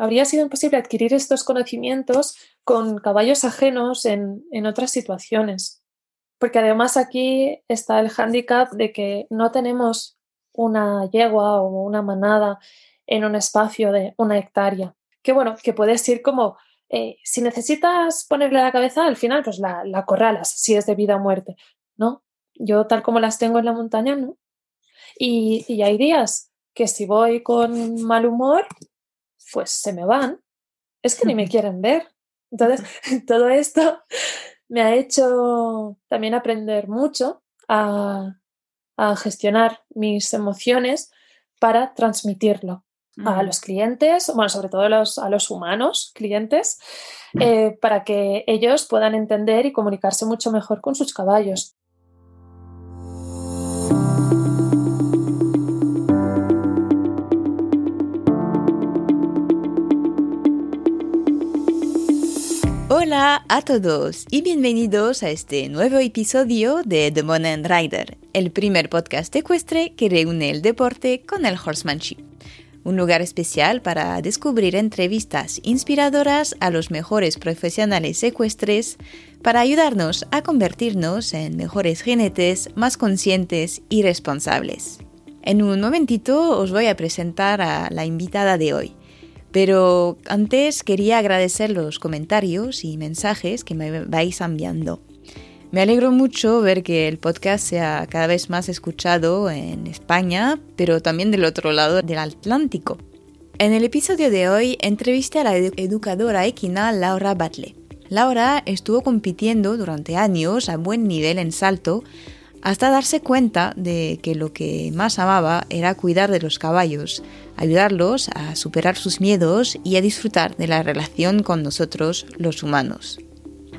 habría sido imposible adquirir estos conocimientos con caballos ajenos en, en otras situaciones. Porque además aquí está el hándicap de que no tenemos una yegua o una manada en un espacio de una hectárea. Que bueno, que puedes ir como, eh, si necesitas ponerle la cabeza, al final pues la, la corralas, si es de vida o muerte, ¿no? Yo tal como las tengo en la montaña, ¿no? Y, y hay días que si voy con mal humor, pues se me van. Es que ni me quieren ver. Entonces, todo esto me ha hecho también aprender mucho a, a gestionar mis emociones para transmitirlo a los clientes, bueno, sobre todo a los, a los humanos clientes, eh, para que ellos puedan entender y comunicarse mucho mejor con sus caballos. Hola a todos y bienvenidos a este nuevo episodio de The Monen Rider, el primer podcast ecuestre que reúne el deporte con el horsemanship. Un lugar especial para descubrir entrevistas inspiradoras a los mejores profesionales ecuestres para ayudarnos a convertirnos en mejores jinetes más conscientes y responsables. En un momentito os voy a presentar a la invitada de hoy. Pero antes quería agradecer los comentarios y mensajes que me vais enviando. Me alegro mucho ver que el podcast sea cada vez más escuchado en España, pero también del otro lado del Atlántico. En el episodio de hoy entrevisté a la educadora equina Laura Batle. Laura estuvo compitiendo durante años a buen nivel en salto hasta darse cuenta de que lo que más amaba era cuidar de los caballos, ayudarlos a superar sus miedos y a disfrutar de la relación con nosotros los humanos.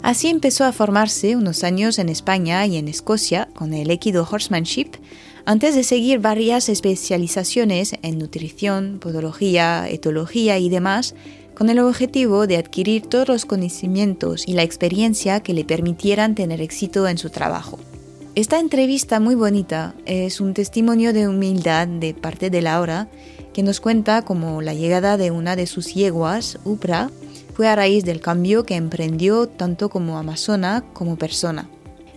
Así empezó a formarse unos años en España y en Escocia con el Equido Horsemanship, antes de seguir varias especializaciones en nutrición, podología, etología y demás, con el objetivo de adquirir todos los conocimientos y la experiencia que le permitieran tener éxito en su trabajo. Esta entrevista muy bonita es un testimonio de humildad de parte de Laura, que nos cuenta cómo la llegada de una de sus yeguas, Upra, fue a raíz del cambio que emprendió tanto como amazona como persona.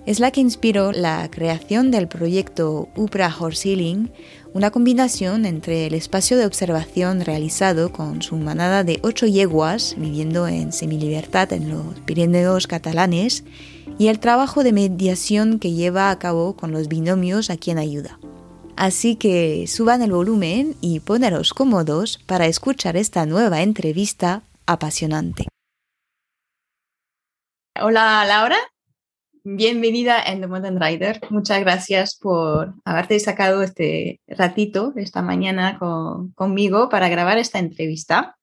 Es la que inspiró la creación del proyecto Upra Horse Healing, una combinación entre el espacio de observación realizado con su manada de ocho yeguas viviendo en semilibertad en los Pirineos catalanes y el trabajo de mediación que lleva a cabo con los binomios a quien ayuda. Así que suban el volumen y poneros cómodos para escuchar esta nueva entrevista apasionante. Hola Laura, bienvenida en The Mountain Rider. Muchas gracias por haberte sacado este ratito esta mañana conmigo para grabar esta entrevista.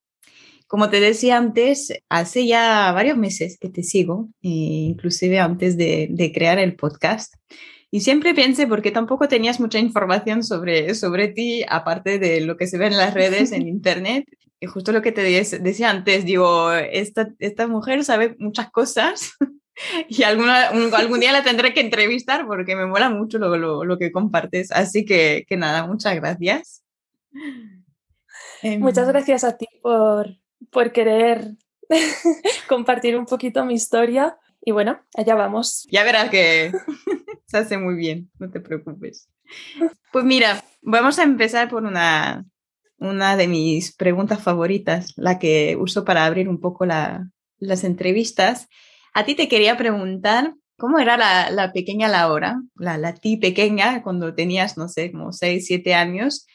Como te decía antes, hace ya varios meses que te sigo, eh, inclusive antes de, crear el podcast. Y siempre pensé, porque tampoco tenías mucha información sobre, sobre ti, aparte de lo que se ve en las redes, en Internet. Y justo lo que te decía antes, digo, esta, esta mujer sabe muchas cosas y alguna, algún día la tendré que entrevistar porque me mola mucho lo, lo, lo que compartes. Así que, que nada, muchas gracias. Muchas em, gracias a ti por, por querer compartir un poquito mi historia. Y bueno, allá vamos. Ya verás que se hace muy bien, no te preocupes. Pues mira, vamos a empezar por una, una de mis preguntas favoritas, la que uso para abrir un poco las entrevistas. A ti te quería preguntar cómo era la, la pequeña Laura, la, la ti pequeña, cuando tenías, no sé, como 6, 7 años.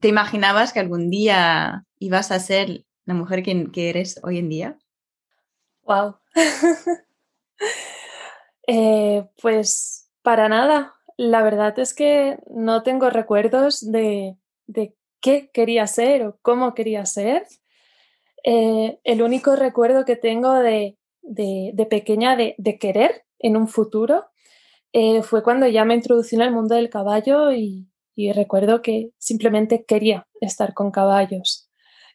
¿Te imaginabas que algún día ibas a ser la mujer que, eres hoy en día? Wow. Eh, pues para nada. La verdad es que no tengo recuerdos de, de qué quería ser o cómo quería ser. Eh, el único recuerdo que tengo de, de, pequeña de, querer en un futuro eh, fue cuando ya me introducí en el mundo del caballo y recuerdo que simplemente quería estar con caballos.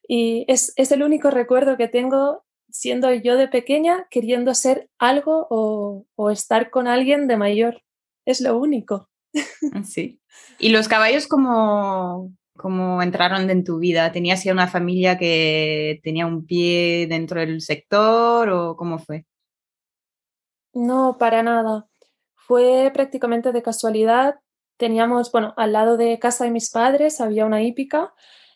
Y es, es, el único recuerdo que tengo siendo yo de pequeña queriendo ser algo o, o estar con alguien de mayor. Es lo único. Sí. ¿Y los caballos cómo, cómo entraron en tu vida? ¿Tenías ya una familia que tenía un pie dentro del sector o cómo fue? No, para nada. Fue prácticamente de casualidad. Teníamos, bueno, al lado de casa de mis padres había una hípica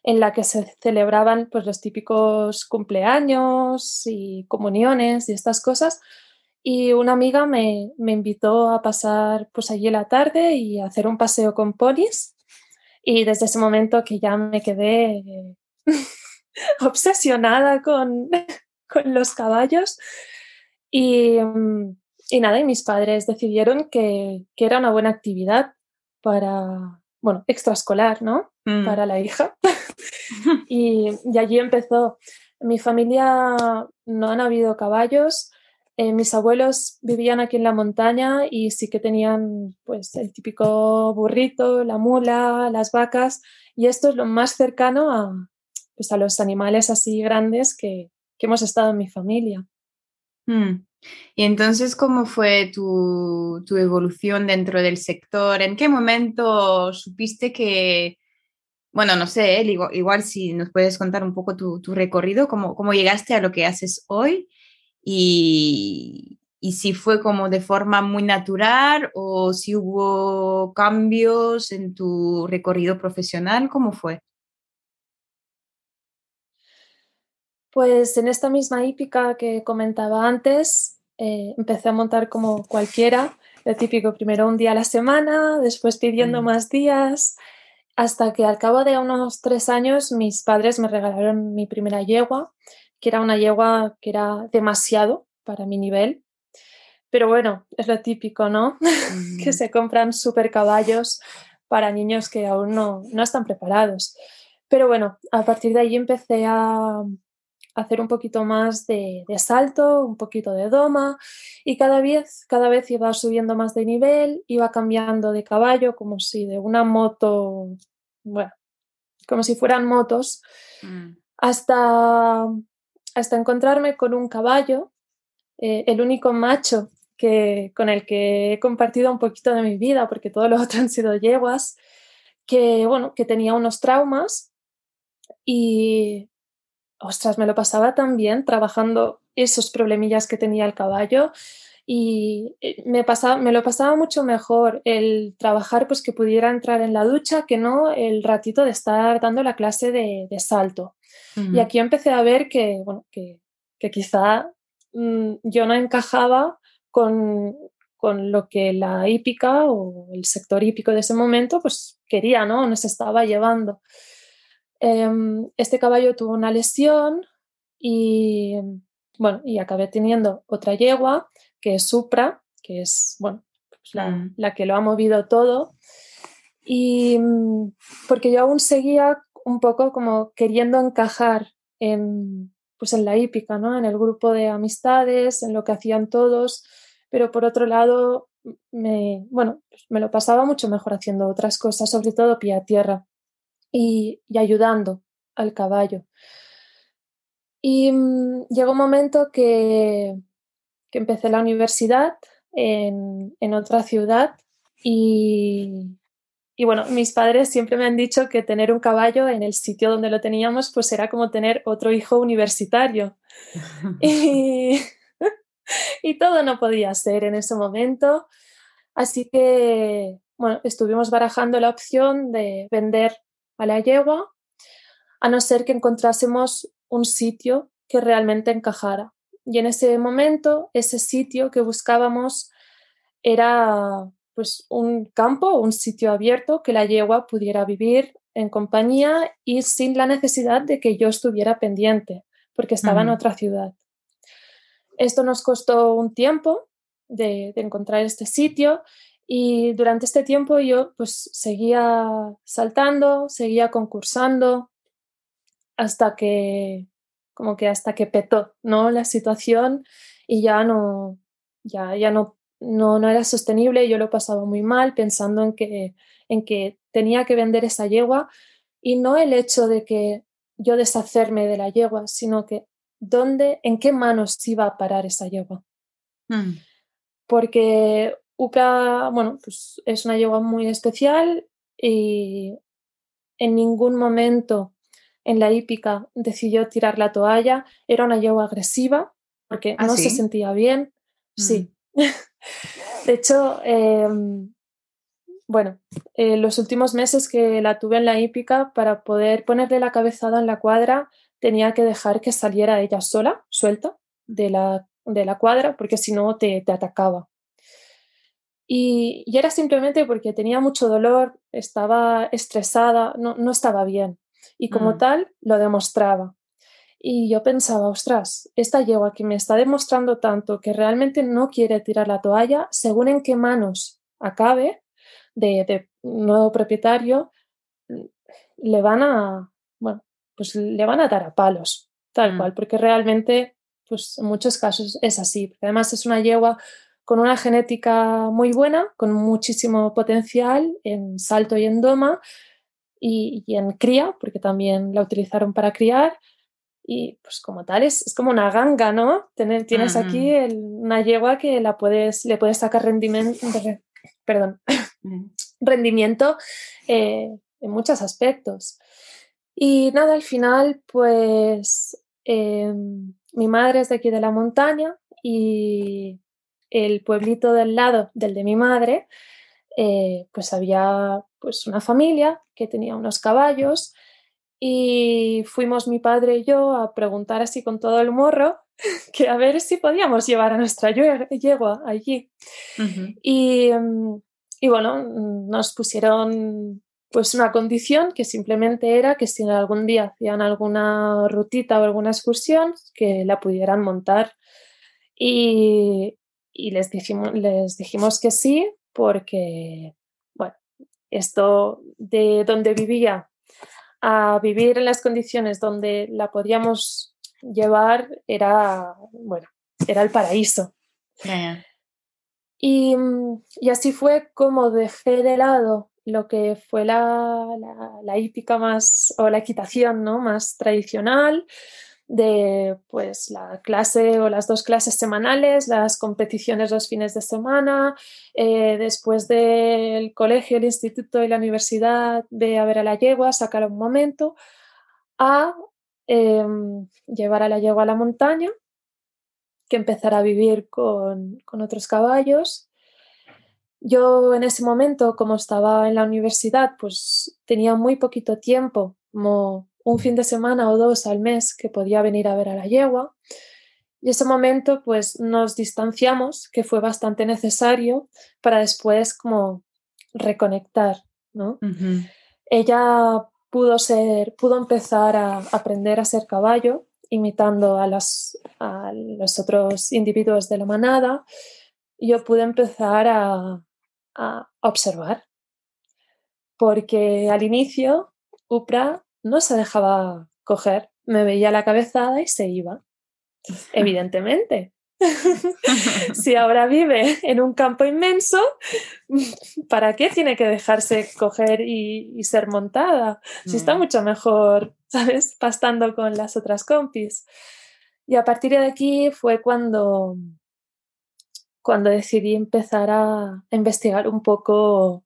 en la que se celebraban pues los típicos cumpleaños y comuniones y estas cosas. Y una amiga me, me invitó a pasar pues allí la tarde y a hacer un paseo con polis. Y desde ese momento que ya me quedé obsesionada con, con los caballos. Y, y nada, y mis padres decidieron que, que, era una buena actividad para, bueno, extraescolar, ¿no? Mm. Para la hija. y, y, allí empezó. En mi familia no han habido caballos. Eh, mis abuelos vivían aquí en la montaña y sí que tenían pues el típico burrito, la mula, las vacas y esto es lo más cercano a, pues, a los animales así grandes que, que hemos estado en mi familia. Mm. Y entonces, ¿cómo fue tu, tu, evolución dentro del sector? ¿En qué momento supiste que, bueno, no sé, igual, igual, si nos puedes contar un poco tu, tu recorrido, cómo, cómo, llegaste a lo que haces hoy y, y, si fue como de forma muy natural o si hubo cambios en tu recorrido profesional, ¿cómo fue? Pues en esta misma hípica que comentaba antes, eh, empecé a montar como cualquiera, lo típico, primero un día a la semana, después pidiendo mm. más días, hasta que al cabo de unos tres años mis padres me regalaron mi primera yegua, que era una yegua que era demasiado para mi nivel. Pero bueno, es lo típico, ¿no? que se compran super caballos para niños que aún no, no están preparados. Pero bueno, a partir de ahí empecé a, hacer un poquito más de, salto, un poquito de doma y cada vez, cada vez iba subiendo más de nivel, iba cambiando de caballo como si de una moto, bueno, como si fueran motos, mm. hasta, hasta encontrarme con un caballo, eh, el único macho que, con el que he compartido un poquito de mi vida, porque todos los otros han sido yeguas, que, bueno, que tenía unos traumas y ostras, me lo pasaba tan bien trabajando esos problemillas que tenía el caballo y eh, me, pasaba, me lo pasaba mucho mejor el trabajar pues que pudiera entrar en la ducha que no el ratito de estar dando la clase de, salto. Y aquí empecé a ver que, bueno, que, que quizá mm, yo no encajaba con, con, lo que la hípica o el sector hípico de ese momento pues quería, ¿no? Nos estaba llevando. Em, este caballo tuvo una lesión y, bueno, y acabé teniendo otra yegua, que es Supra, que es, bueno, pues mm. la, que lo ha movido todo. Y mm, porque yo aún seguía un poco como queriendo encajar en, pues en la hípica, ¿no? En el grupo de amistades, en lo que hacían todos, pero por otro lado, me, bueno, pues me lo pasaba mucho mejor haciendo otras cosas, sobre todo pie a tierra y, ayudando al caballo. Y mm, llegó un momento que, que, empecé la universidad en, en otra ciudad y, y, bueno, mis padres siempre me han dicho que tener un caballo en el sitio donde lo teníamos pues era como tener otro hijo universitario. y, y todo no podía ser en ese momento. Así que, bueno, estuvimos barajando la opción de vender a la yegua, a no ser que encontrásemos un sitio que realmente encajara. Y en ese momento, ese sitio que buscábamos era pues un campo, un sitio abierto que la yegua pudiera vivir en compañía y sin la necesidad de que yo estuviera pendiente, porque estaba en otra ciudad. Esto nos costó un tiempo de, de encontrar este sitio y durante este tiempo yo pues seguía saltando, seguía concursando hasta que como que hasta que petó, ¿no? La situación y ya no ya ya no no, no era sostenible, yo lo pasaba muy mal pensando en que en que tenía que vender esa yegua y no el hecho de que yo deshacerme de la yegua, sino que dónde, en qué manos iba a parar esa yegua. Mm. Porque Uca, bueno, pues es una yegua muy especial y en ningún momento en la hípica decidió tirar la toalla. Era una yegua agresiva porque ¿Ah, no se sentía bien. Mm. Sí. De hecho, em, bueno, eh, los últimos meses que la tuve en la hípica, para poder ponerle la cabezada en la cuadra, tenía que dejar que saliera ella sola, suelta, de la, de la cuadra, porque si no te, te atacaba. Y, y era simplemente porque tenía mucho dolor, estaba estresada, no, no estaba bien. Y como Mm. tal, lo demostraba. Y yo pensaba, ostras, esta yegua que me está demostrando tanto que realmente no quiere tirar la toalla, según en qué manos acabe de, de nuevo propietario, le van a, bueno, pues le van a dar a palos, tal Mm. cual, porque realmente, pues en muchos casos es así. Porque además es una yegua con una genética muy buena, con muchísimo potencial en salto y en doma y, y en cría, porque también la utilizaron para criar. Y pues como tal es, es como una ganga, ¿no? Tener, tienes Ujú. aquí el- una yegua que la puedes, le puedes sacar rendimiento, perdón, Mm. rendimiento eh, en muchos aspectos. Y nada, al final, pues eh, mi madre es de aquí de la montaña y el pueblito del lado del de mi madre, eh, pues había pues una familia que tenía unos caballos y fuimos mi padre y yo a preguntar así con todo el morro que a ver si podíamos llevar a nuestra yegua allí. Y, mm, y bueno, mm, nos pusieron pues una condición que simplemente era que si algún día hacían alguna rutita o alguna excursión, que la pudieran montar. Y, y les, dijimos, les dijimos que sí, porque, bueno, esto de donde vivía a vivir en las condiciones donde la podíamos llevar era, bueno, era el paraíso. Y así fue como dejé de lado lo que fue la, la, la hípica más, o la equitación, ¿no? Más tradicional, de pues la clase o las dos clases semanales, las competiciones los fines de semana, eh, después del colegio, el instituto y la universidad, ve a ver a la yegua, sacar un momento, a em, llevar a la yegua a la montaña, que empezara a vivir con, con otros caballos. Yo en ese momento, como estaba en la universidad, pues tenía muy poquito tiempo, un fin de semana o dos al mes que podía venir a ver a la yegua. Y ese momento, pues nos distanciamos, que fue bastante necesario para después como reconectar, ¿no? Ella pudo ser, pudo empezar a aprender a ser caballo, imitando a, las, a los otros individuos de la manada. Y yo pude empezar a, a observar, porque al inicio Upra no se dejaba coger, me veía la cabezada y se iba, evidentemente. si ahora vive en un campo inmenso, ¿para qué tiene que dejarse coger y, y ser montada? Si está Mm. mucho mejor, ¿sabes? Pastando con las otras compis. Y a partir de aquí fue cuando, cuando decidí empezar a investigar un poco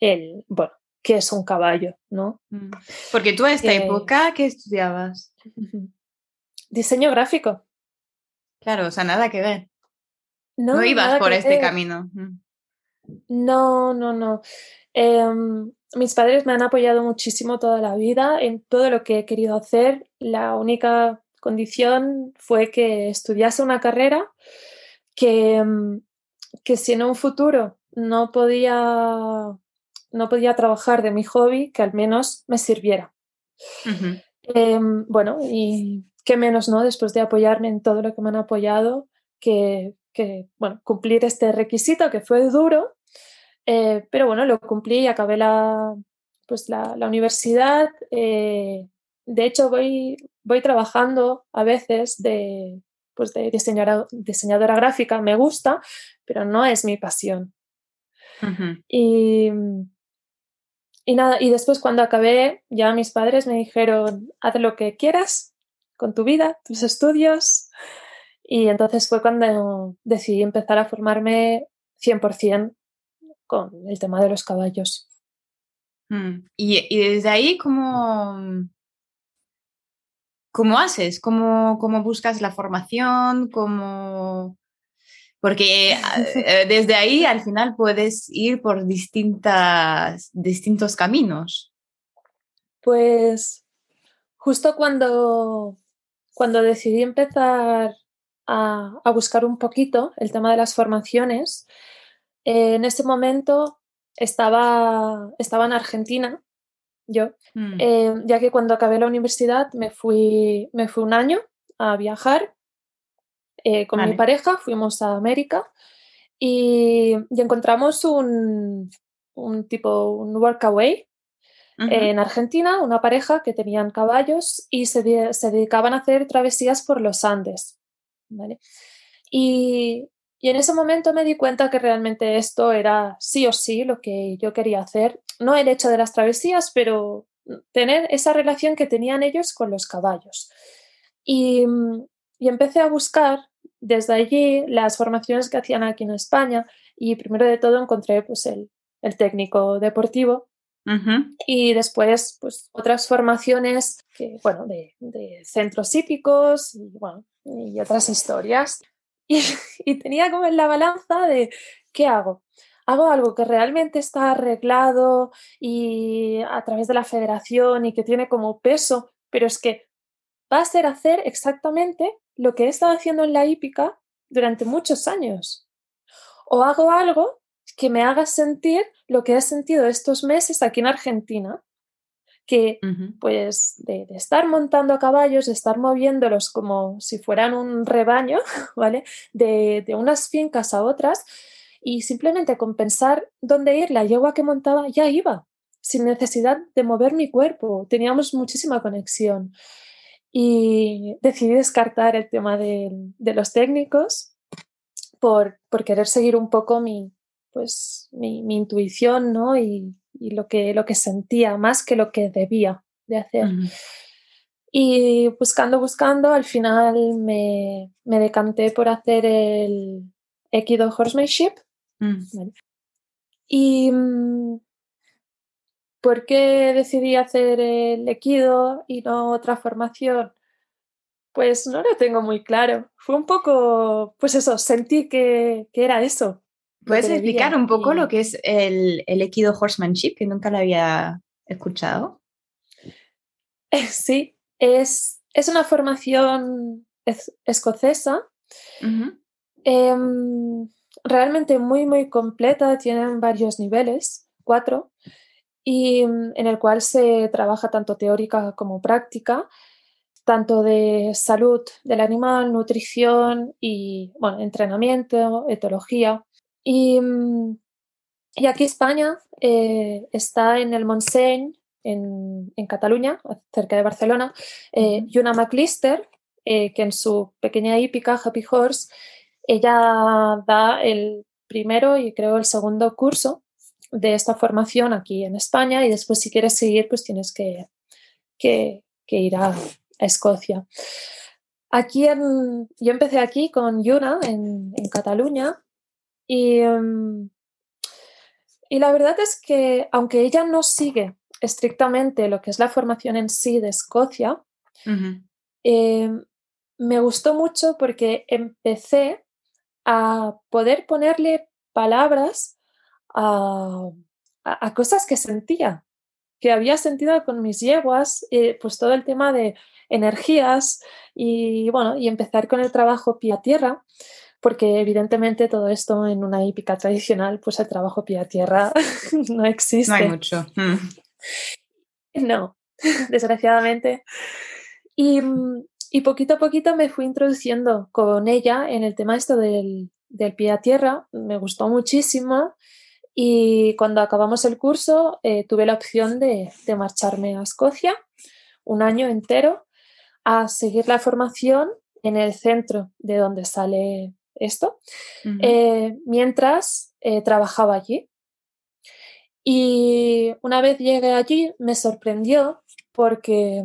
el, bueno, qué es un caballo, ¿no? Mm. Porque tú a esta Que- época, ¿qué estudiabas? Diseño gráfico. Claro, o sea, nada que ver. No, No, ibas por este ver. camino. Mm. No, no, no. Em, mis padres me han apoyado muchísimo toda la vida en todo lo que he querido hacer. La única condición fue que estudiase una carrera que, em, que si en un futuro no podía, no podía trabajar de mi hobby, que al menos me sirviera. Em, bueno, y qué menos, ¿no? Después de apoyarme en todo lo que me han apoyado, que, que, bueno, cumplir este requisito que fue duro, eh, pero bueno, lo cumplí y acabé la, pues la, la universidad. eh, de hecho, voy, voy trabajando a veces de, pues de diseñadora, diseñadora gráfica, me gusta, pero no es mi pasión. Y, y nada, y después cuando acabé, ya mis padres me dijeron, haz lo que quieras con tu vida, tus estudios. Y entonces fue cuando decidí empezar a formarme 100% con el tema de los caballos. Mm. Y, desde ahí, ¿cómo, cómo haces? ¿Cómo, ¿Cómo buscas la formación? ¿Cómo porque eh, desde ahí al final puedes ir por distintas, distintos caminos. Pues justo cuando, cuando decidí empezar a, buscar un poquito el tema de las formaciones, eh, en ese momento estaba, estaba en Argentina, yo, mm. eh, ya que cuando acabé la universidad me fui, me fui un año a viajar eh, con mi pareja, fuimos a América y, encontramos un, un, tipo, un workaway en Argentina, una pareja que tenían caballos y se, se, dedicaban a hacer travesías por los Andes. Y, y en ese momento me di cuenta que realmente esto era sí o sí lo que yo quería hacer. No el hecho de las travesías, pero tener esa relación que tenían ellos con los caballos. Y, y empecé a buscar desde allí las formaciones que hacían aquí en España y primero de todo encontré pues el, el técnico deportivo y después pues otras formaciones que, bueno, de, de centros hípicos y, bueno, y otras historias. Y, y tenía como en la balanza de ¿qué hago? hago algo que realmente está arreglado y a través de la federación y que tiene como peso, pero es que va a ser hacer exactamente lo que he estado haciendo en la hípica durante muchos años. O hago algo que me haga sentir lo que he sentido estos meses aquí en Argentina, que pues de, estar montando a caballos, de estar moviéndolos como si fueran un rebaño, ¿vale? De, de unas fincas a otras y simplemente compensar dónde ir, la yegua que montaba ya iba, sin necesidad de mover mi cuerpo, teníamos muchísima conexión y decidí descartar el tema de, los técnicos por, querer seguir un poco mi, pues, mi, intuición ¿no? y, lo, que, lo que sentía más que lo que debía de hacer. Y buscando, buscando, al final me, decanté por hacer el Equido Horsemanship. Mm. Y mm, ¿Por qué decidí hacer el equido y no otra formación? Pues no lo tengo muy claro. Fue un poco, pues eso, sentí que, era eso. ¿Puedes explicar un poco lo que es el, el equido horsemanship, que nunca lo había escuchado? Sí, es, es una formación escocesa. Em, realmente muy, muy completa, tienen varios niveles, cuatro y mm, en el cual se trabaja tanto teórica como práctica, tanto de salud del animal, nutrición y bueno, entrenamiento, etología. Y, mm, y aquí España eh, está en el Montseny, en, en, Cataluña, cerca de Barcelona, eh, y una McLister, eh, que en su pequeña hípica, Happy Horse, ella da el primero y creo el segundo curso de esta formación aquí en España y después si quieres seguir pues tienes que, que, ir a, Escocia. Aquí yo empecé aquí con Yuna en, Cataluña y, em, y la verdad es que aunque ella no sigue estrictamente lo que es la formación en sí de Escocia, em, me gustó mucho porque empecé a poder ponerle palabras a, cosas que sentía, que había sentido con mis yeguas, eh, pues todo el tema de energías y bueno, y empezar con el trabajo pie a tierra, porque evidentemente todo esto en una hípica tradicional, pues el trabajo pie a tierra no existe. No hay mucho. Mm. No, desgraciadamente. Y, y, poquito a poquito me fui introduciendo con ella en el tema esto del, del pie a tierra, me gustó muchísimo y cuando acabamos el curso eh, tuve la opción de, marcharme a Escocia un año entero a seguir la formación en el centro de donde sale esto, eh, mientras eh, trabajaba allí. Y una vez llegué allí me sorprendió porque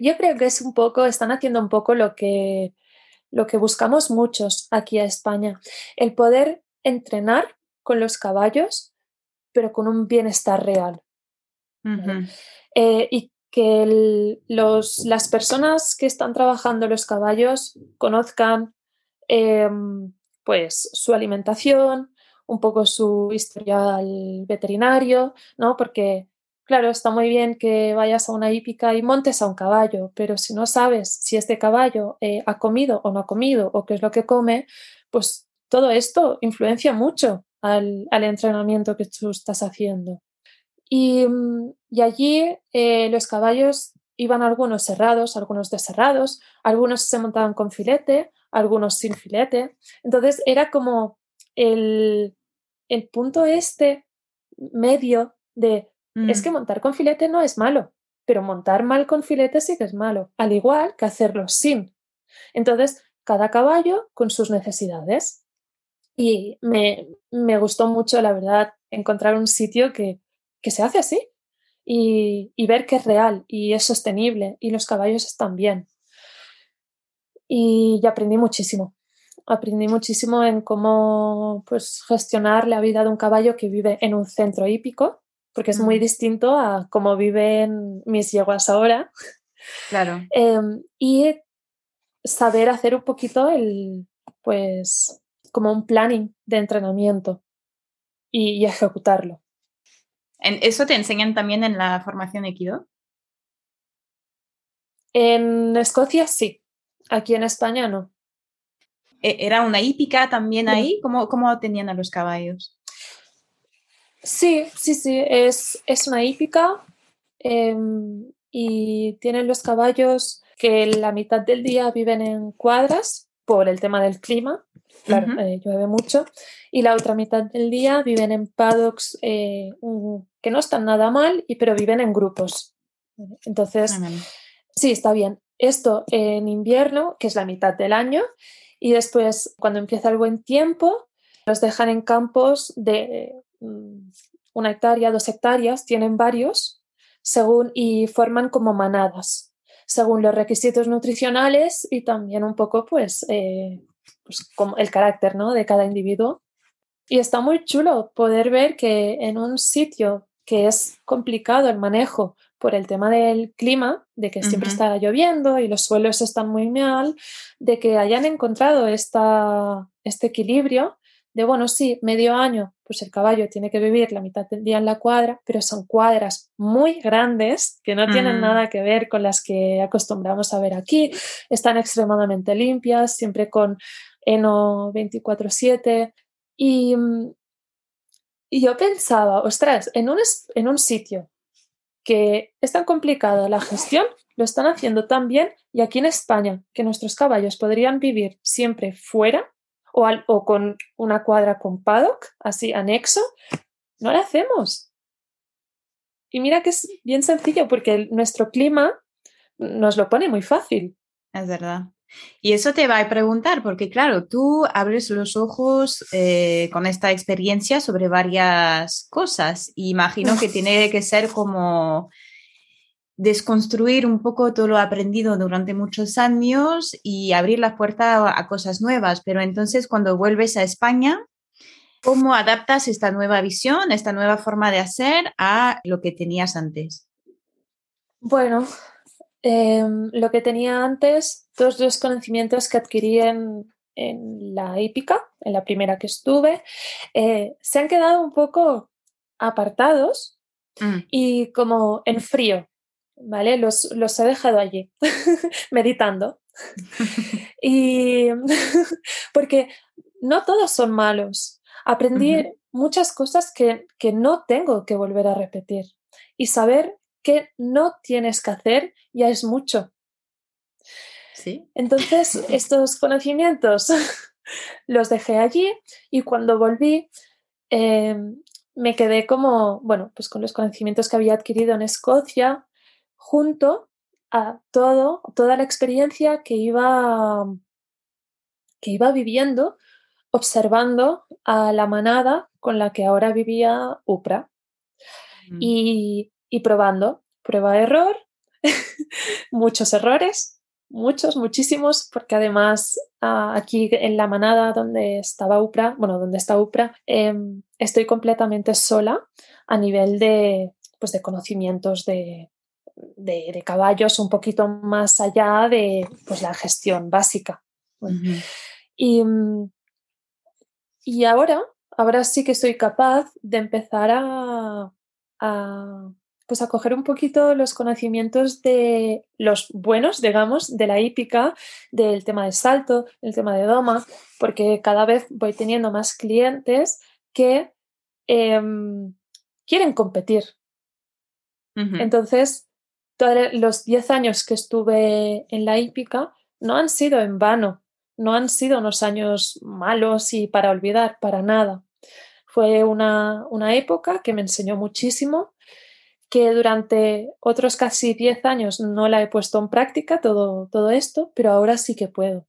yo creo que es un poco, están haciendo un poco lo que, lo que buscamos muchos aquí a España, el poder entrenar con los caballos, pero con un bienestar real. Eh, y que los, las personas que están trabajando los caballos conozcan em, pues su alimentación, un poco su historial veterinario, ¿no? Porque, claro, está muy bien que vayas a una hípica y montes a un caballo, pero si no sabes si este caballo eh, ha comido o no ha comido o qué es lo que come, pues todo esto influencia mucho al, entrenamiento que tú estás haciendo. Y, mm, allí eh, los caballos iban algunos cerrados, algunos deserrados, algunos se montaban con filete, algunos sin filete. Entonces era como el, el punto este medio de, es que mm. montar con filete no es malo, pero montar mal con filete sí que es malo, al igual que hacerlo sin. Entonces, cada caballo con sus necesidades. Y me, me gustó mucho, la verdad, encontrar un sitio que, que se hace así y, y, ver que es real y es sostenible y los caballos están bien. Y, y aprendí muchísimo aprendí muchísimo en cómo pues, gestionar la vida de un caballo que vive en un centro hípico, porque es muy mm. distinto a cómo viven mis yeguas ahora. Claro. Em, y saber hacer un poquito el, pues, como un planning de entrenamiento y, ejecutarlo. ¿En ¿Eso te enseñan también en la formación Equido? En Escocia sí, aquí en España no. ¿E-, ¿Era una hípica también ahí? ¿Cómo, cómo tenían a los caballos? Sí, sí, sí, es, es una hípica em, y tienen los caballos que la mitad del día viven en cuadras por el tema del clima, claro, eh, llueve mucho, y la otra mitad del día viven en paddocks eh, que no están nada mal, y, pero viven en grupos. Entonces, ah, sí, está bien. Esto en invierno, que es la mitad del año, y después, cuando empieza el buen tiempo, los dejan en campos de mm, una hectárea, dos hectáreas, tienen varios, según y forman como manadas, según los requisitos nutricionales y también un poco, pues, eh, pues como el carácter ¿no? de cada individuo. Y está muy chulo poder ver que en un sitio que es complicado el manejo por el tema del clima, de que siempre está lloviendo y los suelos están muy mal, de que hayan encontrado esta, este equilibrio de, bueno, sí, medio año, pues el caballo tiene que vivir la mitad del día en la cuadra, pero son cuadras muy grandes que no tienen nada que ver con las que acostumbramos a ver aquí, están extremadamente limpias, siempre con Eno 24/7 y, y yo pensaba, ostras, en un, en un sitio que es tan complicada la gestión, lo están haciendo tan bien y aquí en España, que nuestros caballos podrían vivir siempre fuera o, o con una cuadra con paddock, así anexo, no lo hacemos. Y mira que es bien sencillo porque nuestro clima nos lo pone muy fácil. Es verdad. Y eso te va a preguntar, porque claro, tú abres los ojos eh, con esta experiencia sobre varias cosas. Imagino que tiene que ser como desconstruir un poco todo lo aprendido durante muchos años y abrir la puerta a, cosas nuevas. Pero entonces cuando vuelves a España, ¿cómo adaptas esta nueva visión, esta nueva forma de hacer a lo que tenías antes? Bueno, Em, lo que tenía antes, todos los conocimientos que adquirí en, la hípica, en la primera que estuve, eh, se han quedado un poco apartados mm. y como en frío, ¿vale? Los, los he dejado allí, meditando. y porque no todos son malos. Aprendí muchas cosas que, que no tengo que volver a repetir y saber que no tienes que hacer ya es mucho. Sí. Entonces, estos conocimientos los dejé allí y cuando volví em, me quedé como, bueno, pues con los conocimientos que había adquirido en Escocia junto a todo, toda la experiencia que iba, que iba viviendo, observando a la manada con la que ahora vivía UPRA. Mm. Y y probando, prueba-error, muchos errores, muchos, muchísimos, porque además ah, aquí en la manada donde estaba UPRA, bueno, donde está UPRA, em, estoy completamente sola a nivel de pues de conocimientos de, de, caballos un poquito más allá de pues, la gestión básica. y, y, ahora, ahora sí que soy capaz de empezar a, a, pues a coger un poquito los conocimientos de los buenos, digamos, de la hípica, del tema de salto, el tema de doma, porque cada vez voy teniendo más clientes que em, quieren competir. Entonces, todos los 10 años que estuve en la hípica no han sido en vano, no han sido unos años malos y para olvidar, para nada. Fue una, una época que me enseñó muchísimo, que durante otros casi 10 años no la he puesto en práctica todo, todo esto, pero ahora sí que puedo.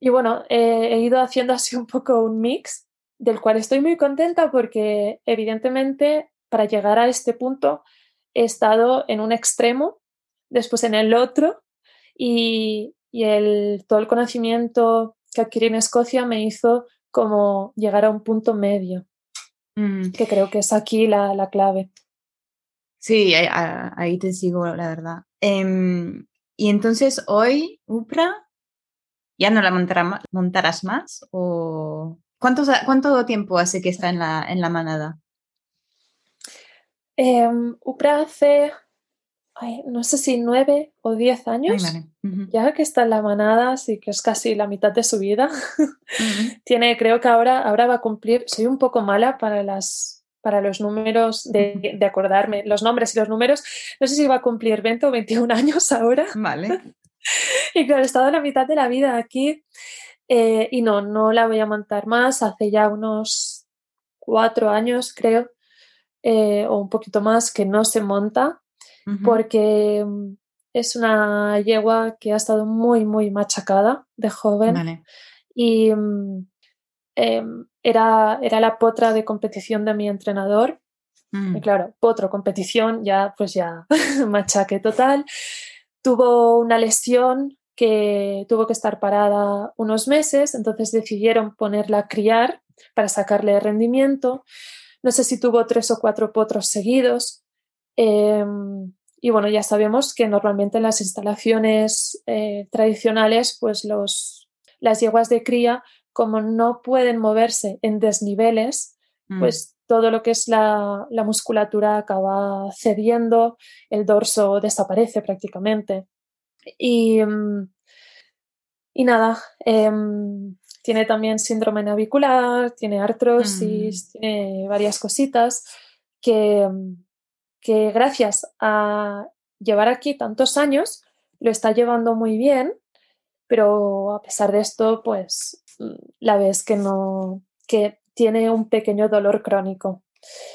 Y bueno, he ido haciendo así un poco un mix del cual estoy muy contenta porque evidentemente para llegar a este punto he estado en un extremo, después en el otro y, el, todo el conocimiento que adquirí en Escocia me hizo como llegar a un punto medio, mm. que creo que es aquí la, clave. Sí, ahí, te sigo, la verdad. Em, y entonces hoy, Upra, ¿ya no la montarás más? ¿O cuánto, cuánto tiempo hace que está en la, en la manada? Em, Upra hace, no sé si nueve o diez años, ya que está en la manada, así que es casi la mitad de su vida. Tiene, creo que ahora, ahora va a cumplir, soy un poco mala para las para los números, de, de, acordarme, los nombres y los números. No sé si va a cumplir 20 o 21 años ahora. Vale. y claro, he estado la mitad de la vida aquí eh, y no, no la voy a montar más. Hace ya unos cuatro años, creo, eh, o un poquito más que no se monta porque es una yegua que ha estado muy, muy machacada de joven y mm, em, era, era la potra de competición de mi entrenador. Y mm. claro, potro, competición, ya pues ya machaque total. Tuvo una lesión que tuvo que estar parada unos meses, entonces decidieron ponerla a criar para sacarle rendimiento. No sé si tuvo tres o cuatro potros seguidos. Em, y bueno, ya sabemos que normalmente en las instalaciones eh, tradicionales, pues los, las yeguas de cría, como no pueden moverse en desniveles, mm. pues todo lo que es la, musculatura acaba cediendo, el dorso desaparece prácticamente. Y, em, y nada, em, tiene también síndrome navicular, tiene artrosis, mm. tiene varias cositas que, que gracias a llevar aquí tantos años lo está llevando muy bien, pero a pesar de esto, pues mm, la ves que no, que tiene un pequeño dolor crónico.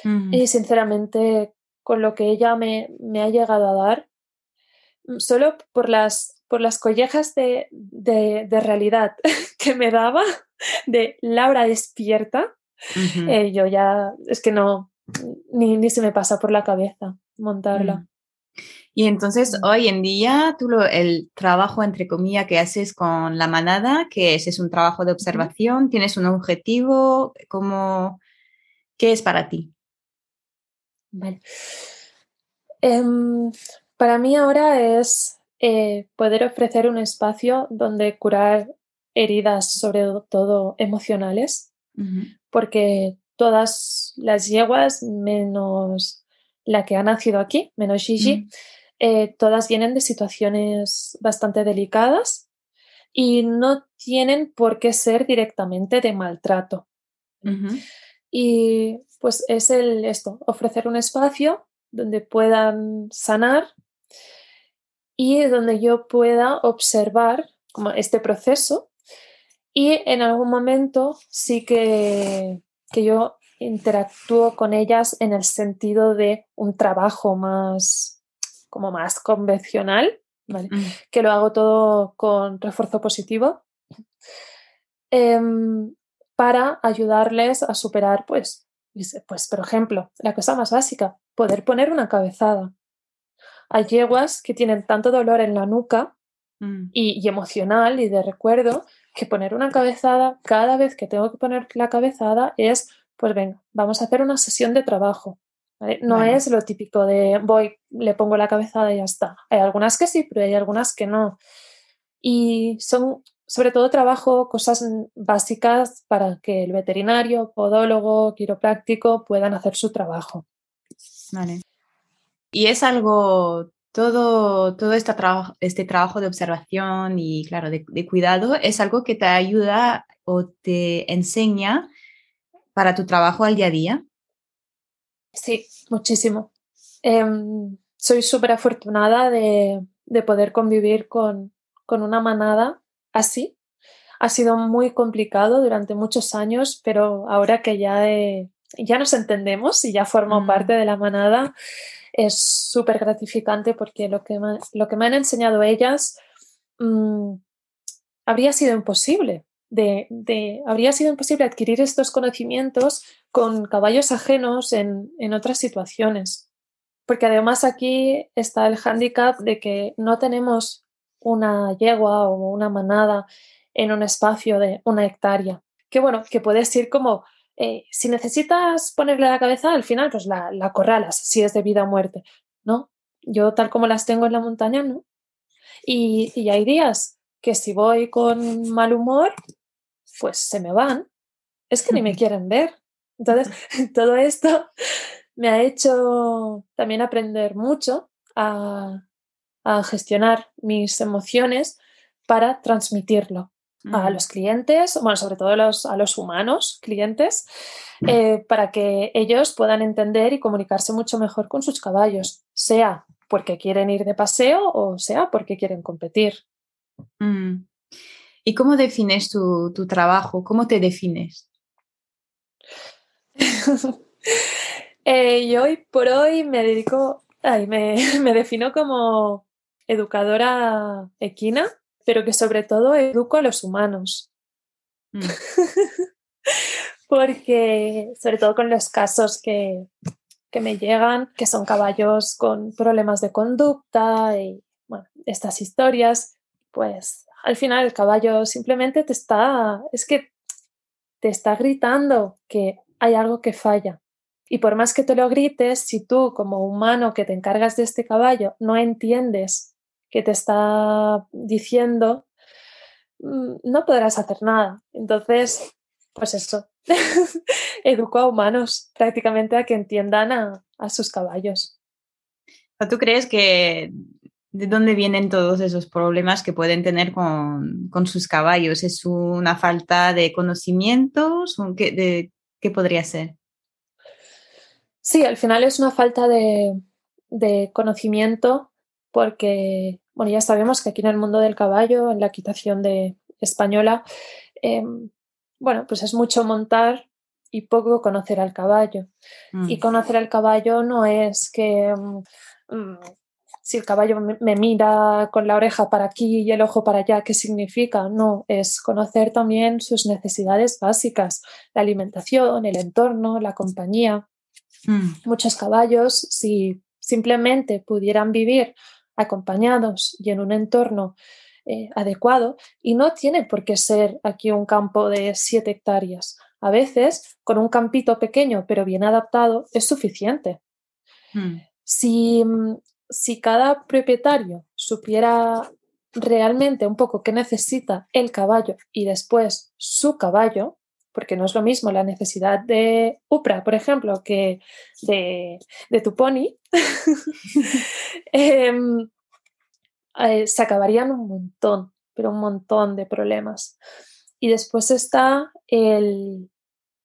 Mm. Y sinceramente, con lo que ella me, me, ha llegado a dar, solo por las, por las collejas de, de, de realidad que me daba, de Laura despierta, eh, yo ya es que no, ni, ni, se me pasa por la cabeza montarla. Mm. Y entonces hoy en día tú lo, el trabajo entre comillas que haces con la manada, que es, es un trabajo de observación, tienes un objetivo, ¿cómo, ¿qué es para ti? Vale. Em, para mí ahora es eh, poder ofrecer un espacio donde curar heridas, sobre todo emocionales, porque todas las yeguas, menos la que ha nacido aquí, menos Gigi, eh, todas vienen de situaciones bastante delicadas y no tienen por qué ser directamente de maltrato. Y pues es el esto, ofrecer un espacio donde puedan sanar y donde yo pueda observar como este proceso y en algún momento sí que, yo interactúo con ellas en el sentido de un trabajo más como más convencional, mm. que lo hago todo con refuerzo positivo, em, para ayudarles a superar, pues, pues, por ejemplo, la cosa más básica, poder poner una cabezada. Hay yeguas que tienen tanto dolor en la nuca mm. y, emocional y de recuerdo que poner una cabezada, cada vez que tengo que poner la cabezada es, pues venga, vamos a hacer una sesión de trabajo. No es lo típico de voy, le pongo la cabezada y ya está. Hay algunas que sí, pero hay algunas que no. Y son sobre todo trabajo cosas básicas para que el veterinario, podólogo, quiropráctico puedan hacer su trabajo. Vale. Y es algo, todo, todo este, trabajo, este trabajo de observación y, claro, de, cuidado, es algo que te ayuda o te enseña para tu trabajo al día a día. Sí, muchísimo. Em, soy súper afortunada de, de, poder convivir con, con una manada así. Ha sido muy complicado durante muchos años, pero ahora que ya, ya nos entendemos y ya formo mm. parte de la manada, es súper gratificante porque lo que, me, lo que me han enseñado ellas mm, habría sido imposible. De, de, habría sido imposible adquirir estos conocimientos con caballos ajenos en, en otras situaciones. Porque además aquí está el hándicap de que no tenemos una yegua o una manada en un espacio de una hectárea. Que bueno, que puedes ir como, eh, si necesitas ponerle la cabeza, al final pues la, la corralas, si es de vida o muerte, ¿no? Yo tal como las tengo en la montaña, ¿no? Y, y hay días que si voy con mal humor, pues se me van. Es que ni me quieren ver. Entonces, todo esto me ha hecho también aprender mucho a, a gestionar mis emociones para transmitirlo a los clientes, bueno, sobre todo a los, a los humanos clientes, eh, para que ellos puedan entender y comunicarse mucho mejor con sus caballos, sea porque quieren ir de paseo o sea porque quieren competir. Mm. ¿Y cómo defines tu, tu, trabajo? ¿Cómo te defines? eh, yo hoy por hoy me dedico, ay, me, me defino como educadora equina, pero que sobre todo educo a los humanos. Mm. Porque, sobre todo con los casos que, que me llegan, que son caballos con problemas de conducta y bueno, estas historias, pues al final el caballo simplemente te está, es que te está gritando que hay algo que falla. Y por más que te lo grites, si tú como humano que te encargas de este caballo no entiendes que te está diciendo, mm, no podrás hacer nada. Entonces, pues eso, educo a humanos prácticamente a que entiendan a, sus caballos. ¿Tú crees que de dónde vienen todos esos problemas que pueden tener con, sus caballos? ¿Es una falta de conocimientos? ¿Qué, de, ¿Qué podría ser? Sí, al final es una falta de, de conocimiento porque bueno, ya sabemos que aquí en el mundo del caballo, en la equitación de española, em, bueno, pues es mucho montar y poco conocer al caballo. Y mm. conocer al caballo no es que mm, si el caballo me mira con la oreja para aquí y el ojo para allá, ¿qué significa? No, es conocer también sus necesidades básicas, la alimentación, el entorno, la compañía. Muchos caballos, si simplemente pudieran vivir acompañados y en un entorno eh, adecuado y no tiene por qué ser aquí un campo de siete hectáreas. A veces, con un campito pequeño pero bien adaptado, es suficiente. Hmm. Si, mm, si cada propietario supiera realmente un poco qué necesita el caballo y después su caballo, porque no es lo mismo la necesidad de UPRA, por ejemplo, que de, tu pony, em, eh, se acabarían un montón, pero un montón de problemas. Y después está el,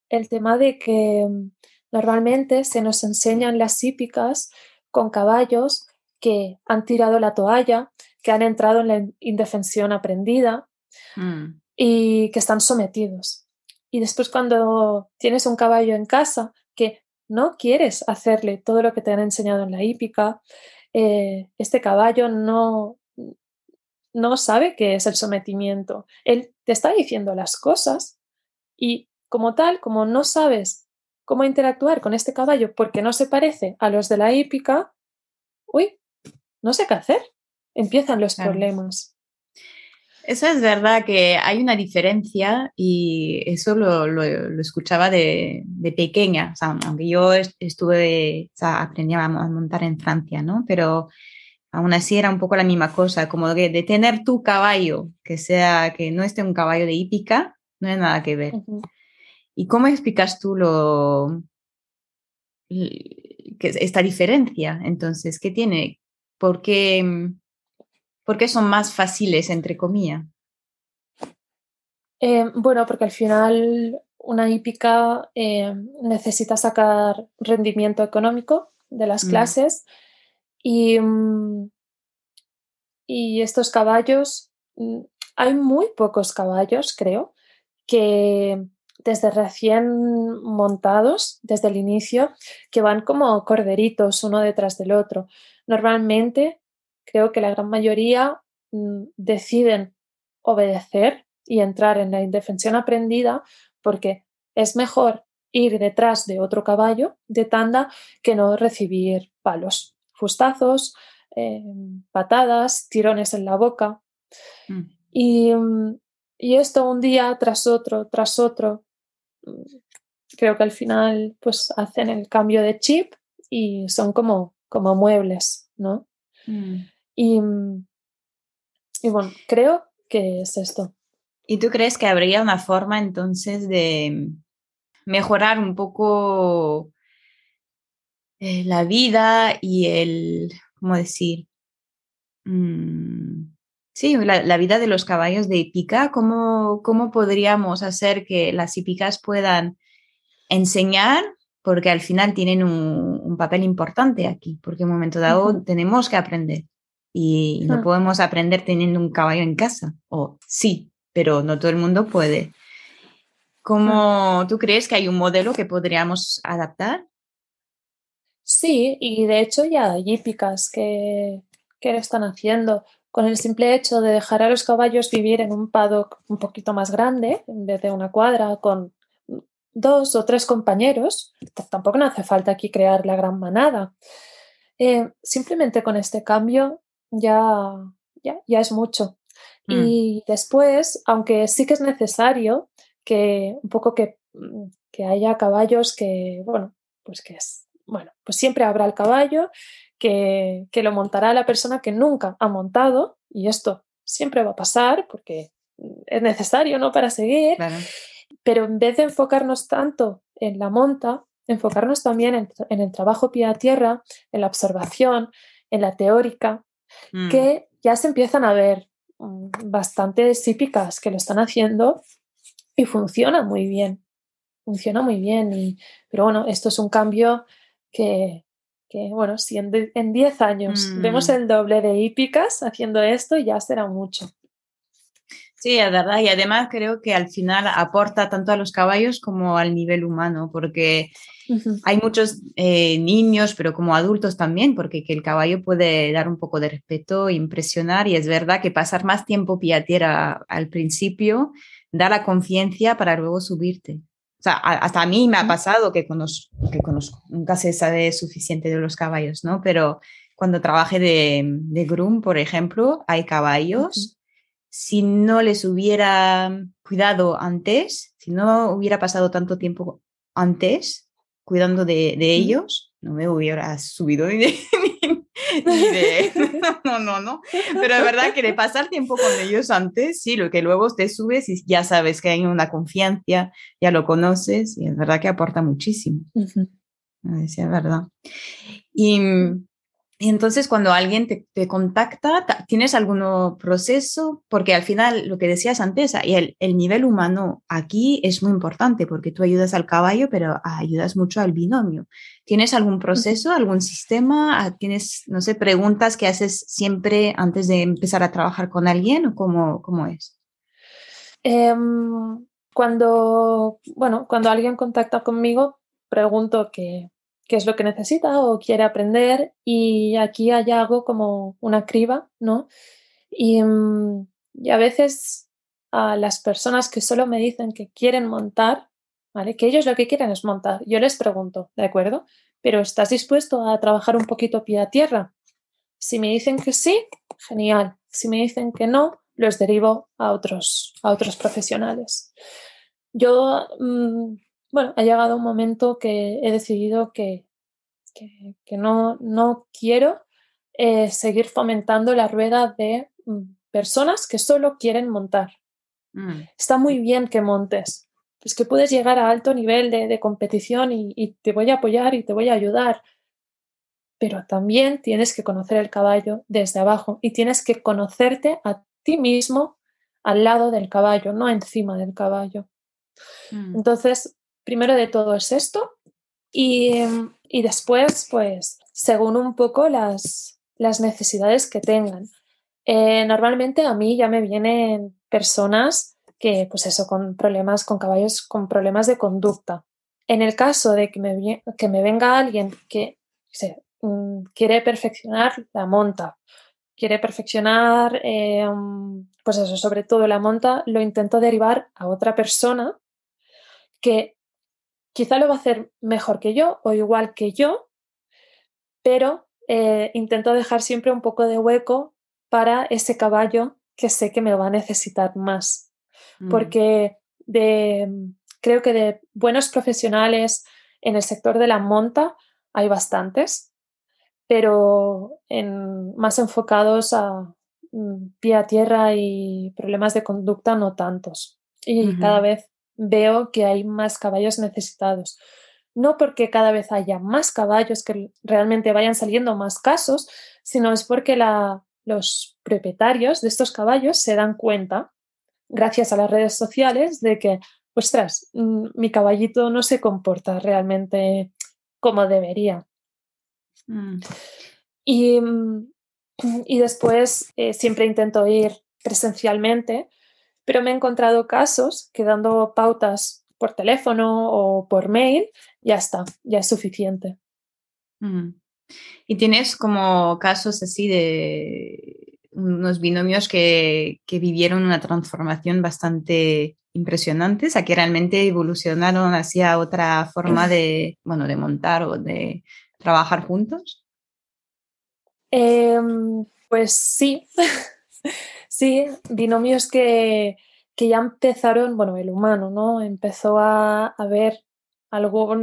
el tema de que mm, normalmente se nos enseñan las hípicas con caballos que han tirado la toalla, que han entrado en la indefensión aprendida mm. y que están sometidos. Y después cuando tienes un caballo en casa que no quieres hacerle todo lo que te han enseñado en la hípica, eh, este caballo no, no sabe qué es el sometimiento. Él te está diciendo las cosas y como tal, como no sabes cómo interactuar con este caballo porque no se parece a los de la hípica, uy, no sé qué hacer. Empiezan los problemas. Eso es verdad que hay una diferencia y eso lo, lo, escuchaba de, de, pequeña, o sea, aunque yo estuve, o sea, aprendí a montar en Francia, ¿no? Pero aún así era un poco la misma cosa, como de, de tener tu caballo, que sea, que no esté un caballo de hípica, no hay nada que ver. ¿Y cómo explicas tú lo, que esta diferencia? Entonces, ¿qué tiene? ¿Por qué, ¿Por qué son más fáciles, entre comillas? Eh, bueno, porque al final una hípica eh, necesita sacar rendimiento económico de las mm. clases y, mm, y estos caballos, mm, hay muy pocos caballos, creo, que desde recién montados, desde el inicio, que van como corderitos uno detrás del otro. Normalmente creo que la gran mayoría mm, deciden obedecer y entrar en la indefensión aprendida porque es mejor ir detrás de otro caballo de tanda que no recibir palos, fustazos, eh, patadas, tirones en la boca. Mm. Y, mm, y, esto un día tras otro, tras otro, creo que al final pues hacen el cambio de chip y son como, como muebles, ¿no? Y, y bueno, creo que es esto. ¿Y tú crees que habría una forma entonces de mejorar un poco eh, la vida y el, ¿cómo decir? Mm, sí, la, vida de los caballos de hípica. ¿Cómo, ¿Cómo podríamos hacer que las hípicas puedan enseñar? Porque al final tienen un, un papel importante aquí, porque en un momento dado tenemos que aprender y no podemos aprender teniendo un caballo en casa. O sí, pero no todo el mundo puede. ¿Cómo tú crees que hay un modelo que podríamos adaptar? Sí, y de hecho ya hay hípicas que, que lo están haciendo con el simple hecho de dejar a los caballos vivir en un paddock un poquito más grande, en vez de una cuadra, con dos o tres compañeros, tampoco no hace falta aquí crear la gran manada. Eh, simplemente con este cambio ya, ya, ya es mucho. Mm. Y después, aunque sí que es necesario que un poco que, mm, que haya caballos que, bueno, pues que es, bueno, pues siempre habrá el caballo que, que lo montará la persona que nunca ha montado y esto siempre va a pasar porque es necesario, ¿no? Para seguir. Pero en vez de enfocarnos tanto en la monta, enfocarnos también en, en, el trabajo pie a tierra, en la observación, en la teórica, Mm. que ya se empiezan a ver mm, bastantes hípicas que lo están haciendo y funciona muy bien. Funciona muy bien. Y, pero bueno, esto es un cambio que, que bueno, si en 10 años vemos mm. el doble de hípicas haciendo esto, ya será mucho. Sí, es verdad. Y además creo que al final aporta tanto a los caballos como al nivel humano, porque hay muchos eh, niños, pero como adultos también, porque que el caballo puede dar un poco de respeto, impresionar, y es verdad que pasar más tiempo pie a tierra al principio da la conciencia para luego subirte. O sea, hasta a mí me ha pasado que conozco, que conozco, nunca se sabe suficiente de los caballos, ¿no? Pero cuando trabajé de, de groom, por ejemplo, hay caballos si no les hubiera cuidado antes, si no hubiera pasado tanto tiempo antes cuidando de, ellos, no me hubiera subido ni de, No, no, no. Pero es verdad que de pasar tiempo con ellos antes, sí, lo que luego te subes y ya sabes que hay una confianza, ya lo conoces y es verdad que aporta muchísimo. Es verdad. Y y entonces cuando alguien te, contacta, ¿tienes algún proceso? Porque al final, lo que decías antes, el, el, nivel humano aquí es muy importante porque tú ayudas al caballo, pero ayudas mucho al binomio. ¿Tienes algún proceso, algún sistema? Ah, ¿Tienes, no sé, preguntas que haces siempre antes de empezar a trabajar con alguien o cómo, cómo es? Em, cuando, bueno, cuando alguien contacta conmigo, pregunto que qué es lo que necesita o quiere aprender y aquí hay algo como una criba, ¿no? Y, mm, y, a veces a las personas que solo me dicen que quieren montar, ¿vale? Que ellos lo que quieren es montar. Yo les pregunto, ¿de acuerdo? Pero ¿estás dispuesto a trabajar un poquito pie a tierra? Si me dicen que sí, genial. Si me dicen que no, los derivo a otros, a otros profesionales. Yo, mm, bueno, ha llegado un momento que he decidido que, que, no, no quiero eh, seguir fomentando la rueda de mm, personas que solo quieren montar. Mm. Está muy bien que montes, es que puedes llegar a alto nivel de, competición y, te voy a apoyar y te voy a ayudar, pero también tienes que conocer el caballo desde abajo y tienes que conocerte a ti mismo al lado del caballo, no encima del caballo. Mm. Entonces, primero de todo es esto y, después, pues, según un poco las, las necesidades que tengan. Eh, normalmente a mí ya me vienen personas que, pues eso, con problemas, con caballos, con problemas de conducta. En el caso de que me, que me venga alguien que mm, quiere perfeccionar la monta, quiere perfeccionar, eh, pues eso, sobre todo la monta, lo intento derivar a otra persona que quizá lo va a hacer mejor que yo o igual que yo, pero eh, intento dejar siempre un poco de hueco para ese caballo que sé que me va a necesitar más. Mm. porque de, creo que de buenos profesionales en el sector de la monta hay bastantes, pero en, más enfocados a mm, pie a tierra y problemas de conducta no tantos. Y cada vez veo que hay más caballos necesitados. No porque cada vez haya más caballos que realmente vayan saliendo más casos, sino es porque la, los propietarios de estos caballos se dan cuenta gracias a las redes sociales de que, ostras, mm, mi caballito no se comporta realmente como debería. Mm. Y, mm, y, después eh, siempre intento ir presencialmente, pero me he encontrado casos que dando pautas por teléfono o por mail, ya está, ya es suficiente. ¿Y tienes como casos así de unos binomios que, vivieron una transformación bastante impresionante, o sea, que realmente evolucionaron hacia otra forma de, bueno, de montar o de trabajar juntos? Em, pues sí, sí, binomios que, que, ya empezaron, bueno, el humano, ¿no? Empezó a, a ver algo,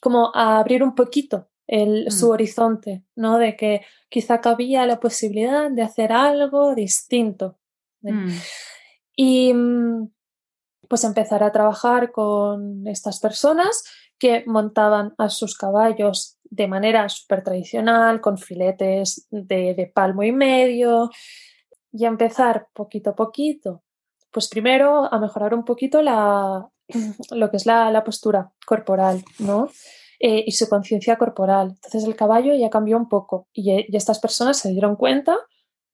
como a abrir un poquito el, su mm. horizonte, ¿no? De que quizá cabía la posibilidad de hacer algo distinto. Mm. Y mm, pues empezar a trabajar con estas personas que montaban a sus caballos de manera súper tradicional, con filetes de, palmo y medio, y empezar poquito a poquito, pues primero a mejorar un poquito la, lo que es la, la postura corporal, ¿no? Eh, y su conciencia corporal. Entonces el caballo ya cambió un poco y, estas personas se dieron cuenta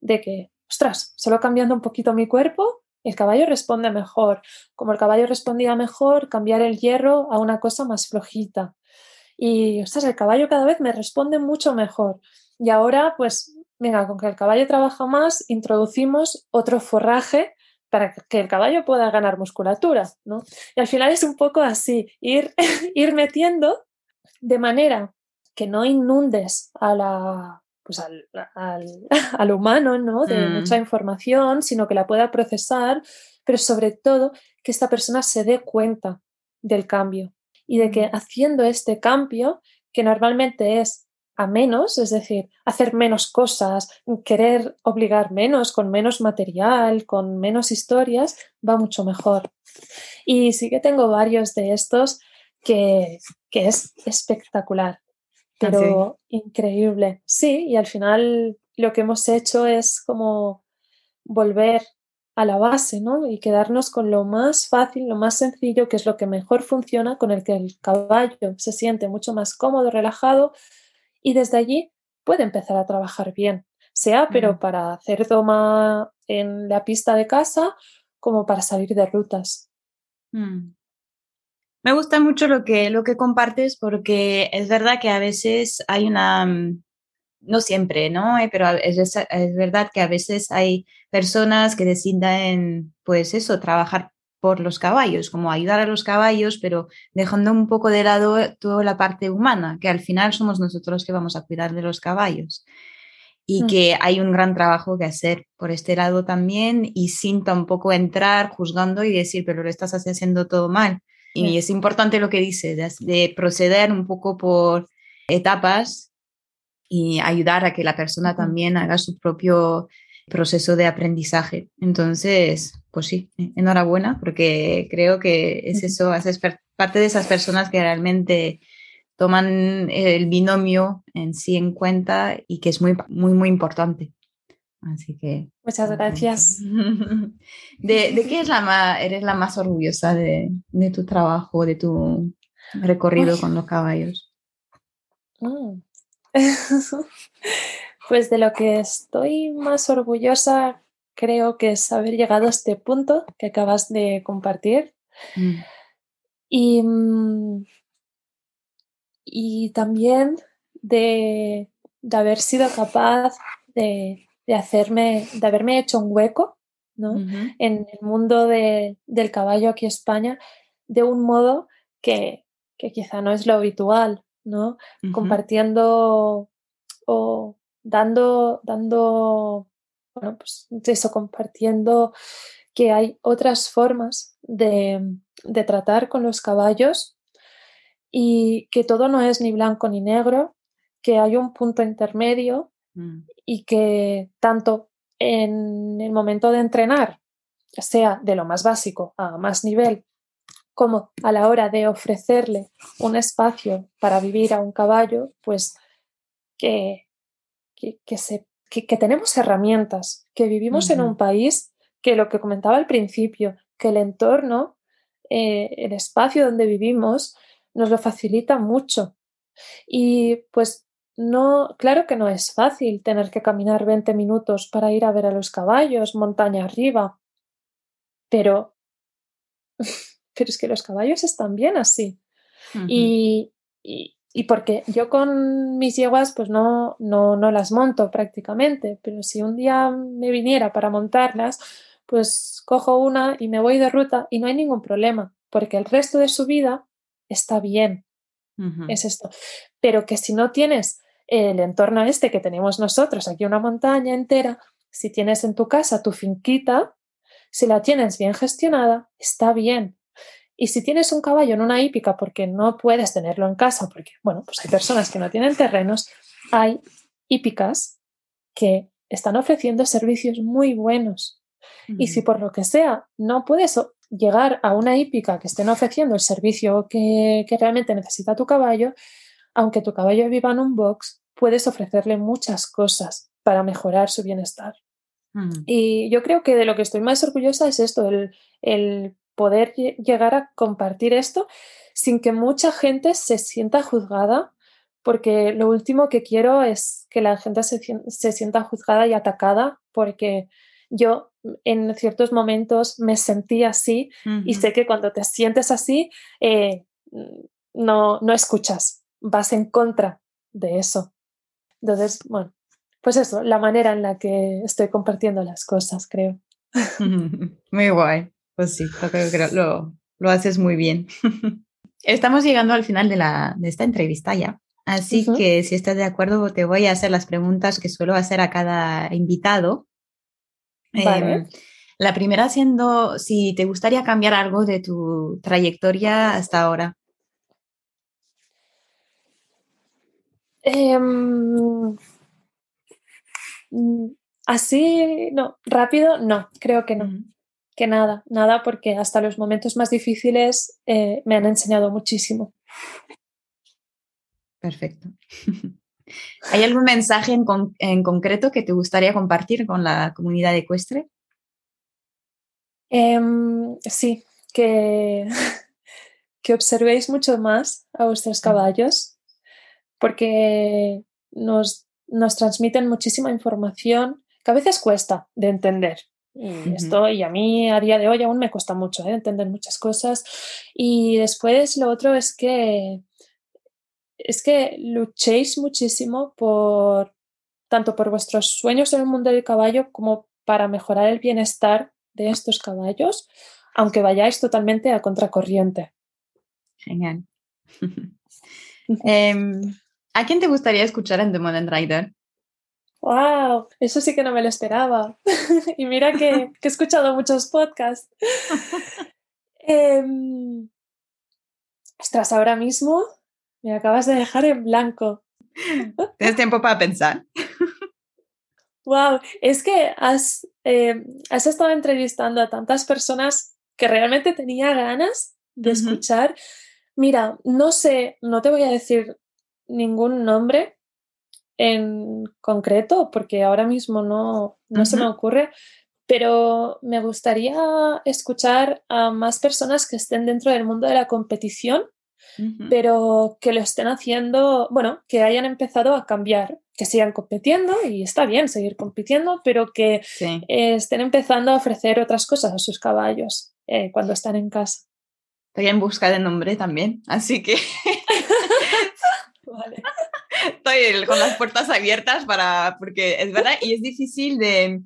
de que, ostras, solo cambiando un poquito mi cuerpo, el caballo responde mejor. Como el caballo respondía mejor, cambiar el hierro a una cosa más flojita. Y, ostras, el caballo cada vez me responde mucho mejor. Y ahora, pues, venga, con que el caballo trabaja más, introducimos otro forraje para que el caballo pueda ganar musculatura, ¿no? Y al final es un poco así, ir, ir metiendo de manera que no inundes a la, pues al, al, humano ¿no? de mm. mucha información, sino que la pueda procesar, pero sobre todo que esta persona se dé cuenta del cambio y de que mm. haciendo este cambio, que normalmente es a menos, es decir, hacer menos cosas, querer obligar menos, con menos material, con menos historias, va mucho mejor. Y sí que tengo varios de estos que, es espectacular, ah, pero increíble. Sí, y al final lo que hemos hecho es como volver a la base, ¿no? Y quedarnos con lo más fácil, lo más sencillo, que es lo que mejor funciona, con el que el caballo se siente mucho más cómodo, relajado, y desde allí puede empezar a trabajar bien, sea pero para hacer doma en la pista de casa como para salir de rutas. Mm. Me gusta mucho lo que, lo que compartes porque es verdad que a veces hay una, mm, no siempre, ¿no? Eh, pero es, es, verdad que a veces hay personas que deciden, pues eso, trabajar por los caballos, como ayudar a los caballos, pero dejando un poco de lado toda la parte humana, que al final somos nosotros que vamos a cuidar de los caballos. y mm. que hay un gran trabajo que hacer por este lado también y sin tampoco entrar juzgando y decir, pero lo estás haciendo todo mal. Y es importante lo que dice, de, proceder un poco por etapas y ayudar a que la persona también haga su propio proceso de aprendizaje. Entonces, pues sí, enhorabuena, porque creo que es eso, haces parte de esas personas que realmente toman el binomio en sí en cuenta y que es muy, muy, muy importante. Así que. Muchas gracias. ¿De, de qué es la más, eres la más orgullosa de, de tu trabajo, de tu recorrido con los caballos? Mm. pues de lo que estoy más orgullosa, creo que es haber llegado a este punto que acabas de compartir. Mm. Y mm, y también de, haber sido capaz de, hacerme, de haberme hecho un hueco en el mundo del caballo aquí en España de un modo que, quizá no es lo habitual, ¿no? Compartiendo o dando, dando, bueno, pues eso, compartiendo que hay otras formas de, de tratar con los caballos y que todo no es ni blanco ni negro, que hay un punto intermedio mm. y que tanto en el momento de entrenar, sea de lo más básico a más nivel, como a la hora de ofrecerle un espacio para vivir a un caballo, pues que, que, se, que, tenemos herramientas, que vivimos en un país que lo que comentaba al principio, que el entorno, eh, el espacio donde vivimos, nos lo facilita mucho. Y pues no, claro que no es fácil tener que caminar 20 minutos para ir a ver a los caballos montaña arriba, pero, pero es que los caballos están bien así. y, y, porque yo con mis yeguas pues no, no, no las monto prácticamente, pero si un día me viniera para montarlas, pues cojo una y me voy de ruta y no hay ningún problema, porque el resto de su vida está bien. Es esto. Pero que si no tienes el entorno este que tenemos nosotros, aquí una montaña entera, si tienes en tu casa tu finquita, si la tienes bien gestionada, está bien. Y si tienes un caballo en una hípica porque no puedes tenerlo en casa, porque, bueno, pues hay personas que no tienen terrenos, hay hípicas que están ofreciendo servicios muy buenos. Y si por lo que sea no puedes llegar a una hípica que estén ofreciendo el servicio que, realmente necesita tu caballo, aunque tu caballo viva en un box, puedes ofrecerle muchas cosas para mejorar su bienestar. Y yo creo que de lo que estoy más orgullosa es esto, el, poder llegar a compartir esto sin que mucha gente se sienta juzgada, porque lo último que quiero es que la gente se, se sienta juzgada y atacada porque yo en ciertos momentos me sentí así y sé que cuando te sientes así, eh, no, no escuchas, vas en contra de eso. Entonces, bueno, pues eso, la manera en la que estoy compartiendo las cosas, creo. Muy guay. Pues sí, creo que lo, lo haces muy bien. Estamos llegando al final de, la, de esta entrevista ya. Así que si estás de acuerdo, te voy a hacer las preguntas que suelo hacer a cada invitado Em, la primera siendo si te gustaría cambiar algo de tu trayectoria hasta ahora. Em, así, no, rápido, no, creo que no. Que nada, nada, porque hasta los momentos más difíciles eh, me han enseñado muchísimo. Perfecto. ¿Hay algún mensaje en, concreto que te gustaría compartir con la comunidad ecuestre? Em, sí, que, que observéis mucho más a vuestros caballos porque nos, nos transmiten muchísima información que a veces cuesta de entender. Y esto, y a mí a día de hoy aún me cuesta mucho ¿eh? entender muchas cosas. Y después lo otro es que es que luchéis muchísimo por tanto por vuestros sueños en el mundo del caballo como para mejorar el bienestar de estos caballos, aunque vayáis totalmente a contracorriente. Genial. Em, ¿A quién te gustaría escuchar en The Modern Rider? ¡Wow! Eso sí que no me lo esperaba. y mira que, he escuchado muchos podcasts. eh, ostras, ahora mismo me acabas de dejar en blanco. Tienes tiempo para pensar. Wow, es que has, eh, has estado entrevistando a tantas personas que realmente tenía ganas de escuchar. Mira, no sé, no te voy a decir ningún nombre en concreto porque ahora mismo no, no se me ocurre, pero me gustaría escuchar a más personas que estén dentro del mundo de la competición pero que lo estén haciendo, bueno, que hayan empezado a cambiar, que sigan compitiendo y está bien seguir compitiendo, pero que estén empezando a ofrecer otras cosas a sus caballos eh, cuando están en casa. Estoy en busca de nombre también, así que vale. estoy con las puertas abiertas para, porque es verdad, y es difícil de,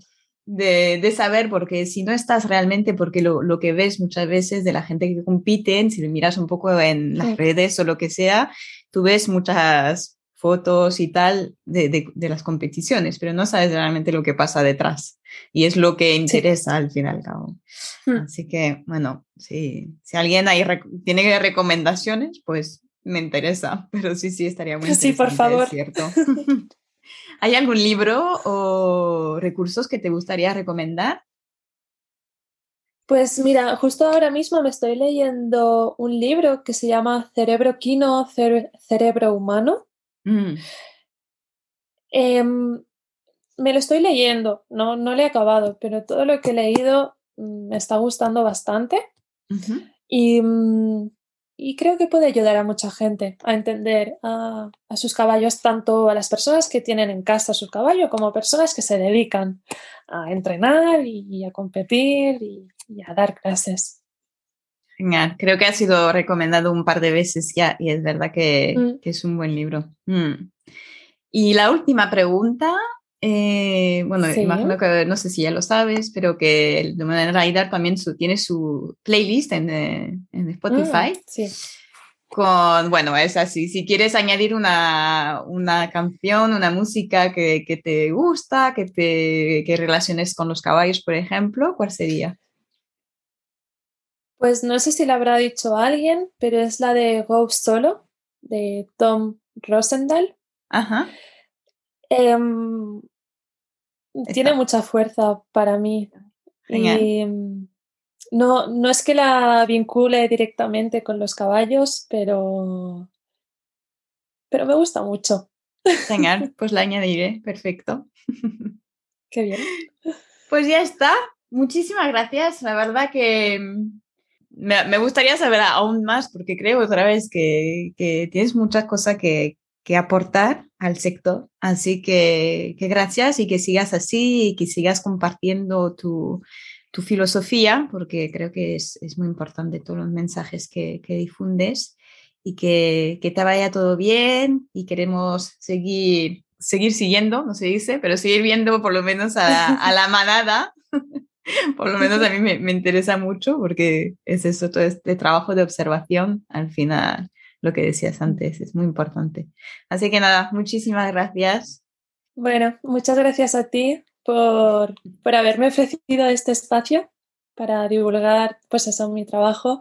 de, saber, porque si no estás realmente, porque lo, lo, que ves muchas veces de la gente que compiten, si lo miras un poco en las redes o lo que sea, tú ves muchas fotos y tal de, de, las competiciones, pero no sabes realmente lo que pasa detrás. Y es lo que interesa al fin y al cabo. Hmm. Así que, bueno, si, si alguien ahí tiene recomendaciones, pues me interesa, pero sí, sí, estaría muy interesante. Sí, por favor. Es cierto. ¿Hay algún libro o recursos que te gustaría recomendar? Pues mira, justo ahora mismo me estoy leyendo un libro que se llama Cerebro Quino, Cerebro Humano. Mm. Em, me lo estoy leyendo, no, no lo he acabado, pero todo lo que he leído mm, me está gustando bastante. Y mm, y creo que puede ayudar a mucha gente a entender a, sus caballos, tanto a las personas que tienen en casa su caballo como personas que se dedican a entrenar y, a competir y, a dar clases. Genial, creo que ha sido recomendado un par de veces ya y es verdad que, mm. es un buen libro. Mm. Y la última pregunta eh, bueno, imagino que no sé si ya lo sabes, pero que el Domain Rider también tiene su playlist en, eh, en Spotify. Mm, sí. Con, bueno, es así. Si quieres añadir una, una canción, una música que, que, te gusta, que te que relaciones con los caballos, por ejemplo, ¿cuál sería? Pues no sé si la habrá dicho alguien, pero es la de Go Solo, de Tom Rosendahl. Ajá. Em, tiene mucha fuerza para mí. Y mm, no, no es que la vincule directamente con los caballos, pero, pero me gusta mucho. Genial, pues la añadiré, perfecto. Qué bien. Pues ya está. Muchísimas gracias. La verdad que mm, me, gustaría saber aún más porque creo otra vez que, que tienes muchas cosas que, que aportar al sector. Así que, que, gracias y que sigas así y que sigas compartiendo tu, tu filosofía, porque creo que es, es, muy importante todos los mensajes que, que difundes y que, que, te vaya todo bien y queremos seguir, seguir siguiendo, no se dice, pero seguir viendo por lo menos a, a la manada. por lo menos a mí me, me interesa mucho porque es eso, todo este trabajo de observación al final lo que decías antes, es muy importante. Así que nada, muchísimas gracias. Bueno, muchas gracias a ti por, por haberme ofrecido este espacio para divulgar pues eso, mi trabajo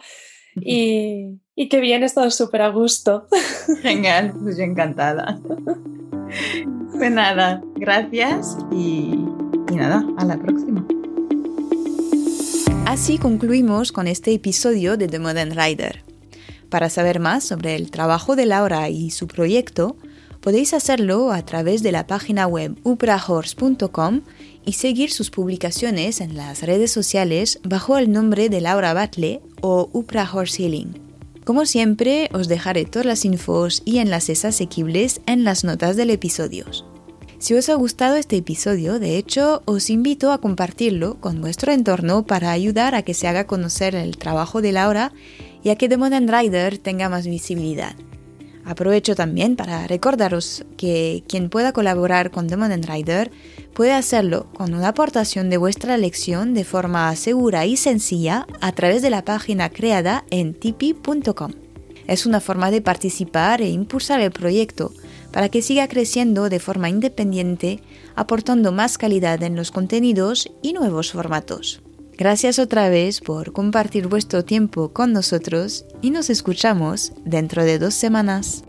y, y que bien, he estado súper a gusto. Genial, pues yo encantada. Pues nada, gracias y, y nada, a la próxima. Así concluimos con este episodio de The Modern Rider. Para saber más sobre el trabajo de Laura y su proyecto, podéis hacerlo a través de la página web uprahorse.com y seguir sus publicaciones en las redes sociales bajo el nombre de Laura Batle o Upra Horse Healing. Como siempre, os dejaré todas las infos y enlaces asequibles en las notas del episodio. Si os ha gustado este episodio, de hecho, os invito a compartirlo con vuestro entorno para ayudar a que se haga conocer el trabajo de Laura y a que Modern Rider tenga más visibilidad. Aprovecho también para recordaros que quien pueda colaborar con Modern Rider puede hacerlo con una aportación de vuestra lección de forma segura y sencilla a través de la página creada en tipi.com. Es una forma de participar e impulsar el proyecto para que siga creciendo de forma independiente aportando más calidad en los contenidos y nuevos formatos. Gracias otra vez por compartir vuestro tiempo con nosotros y nos escuchamos dentro de dos semanas.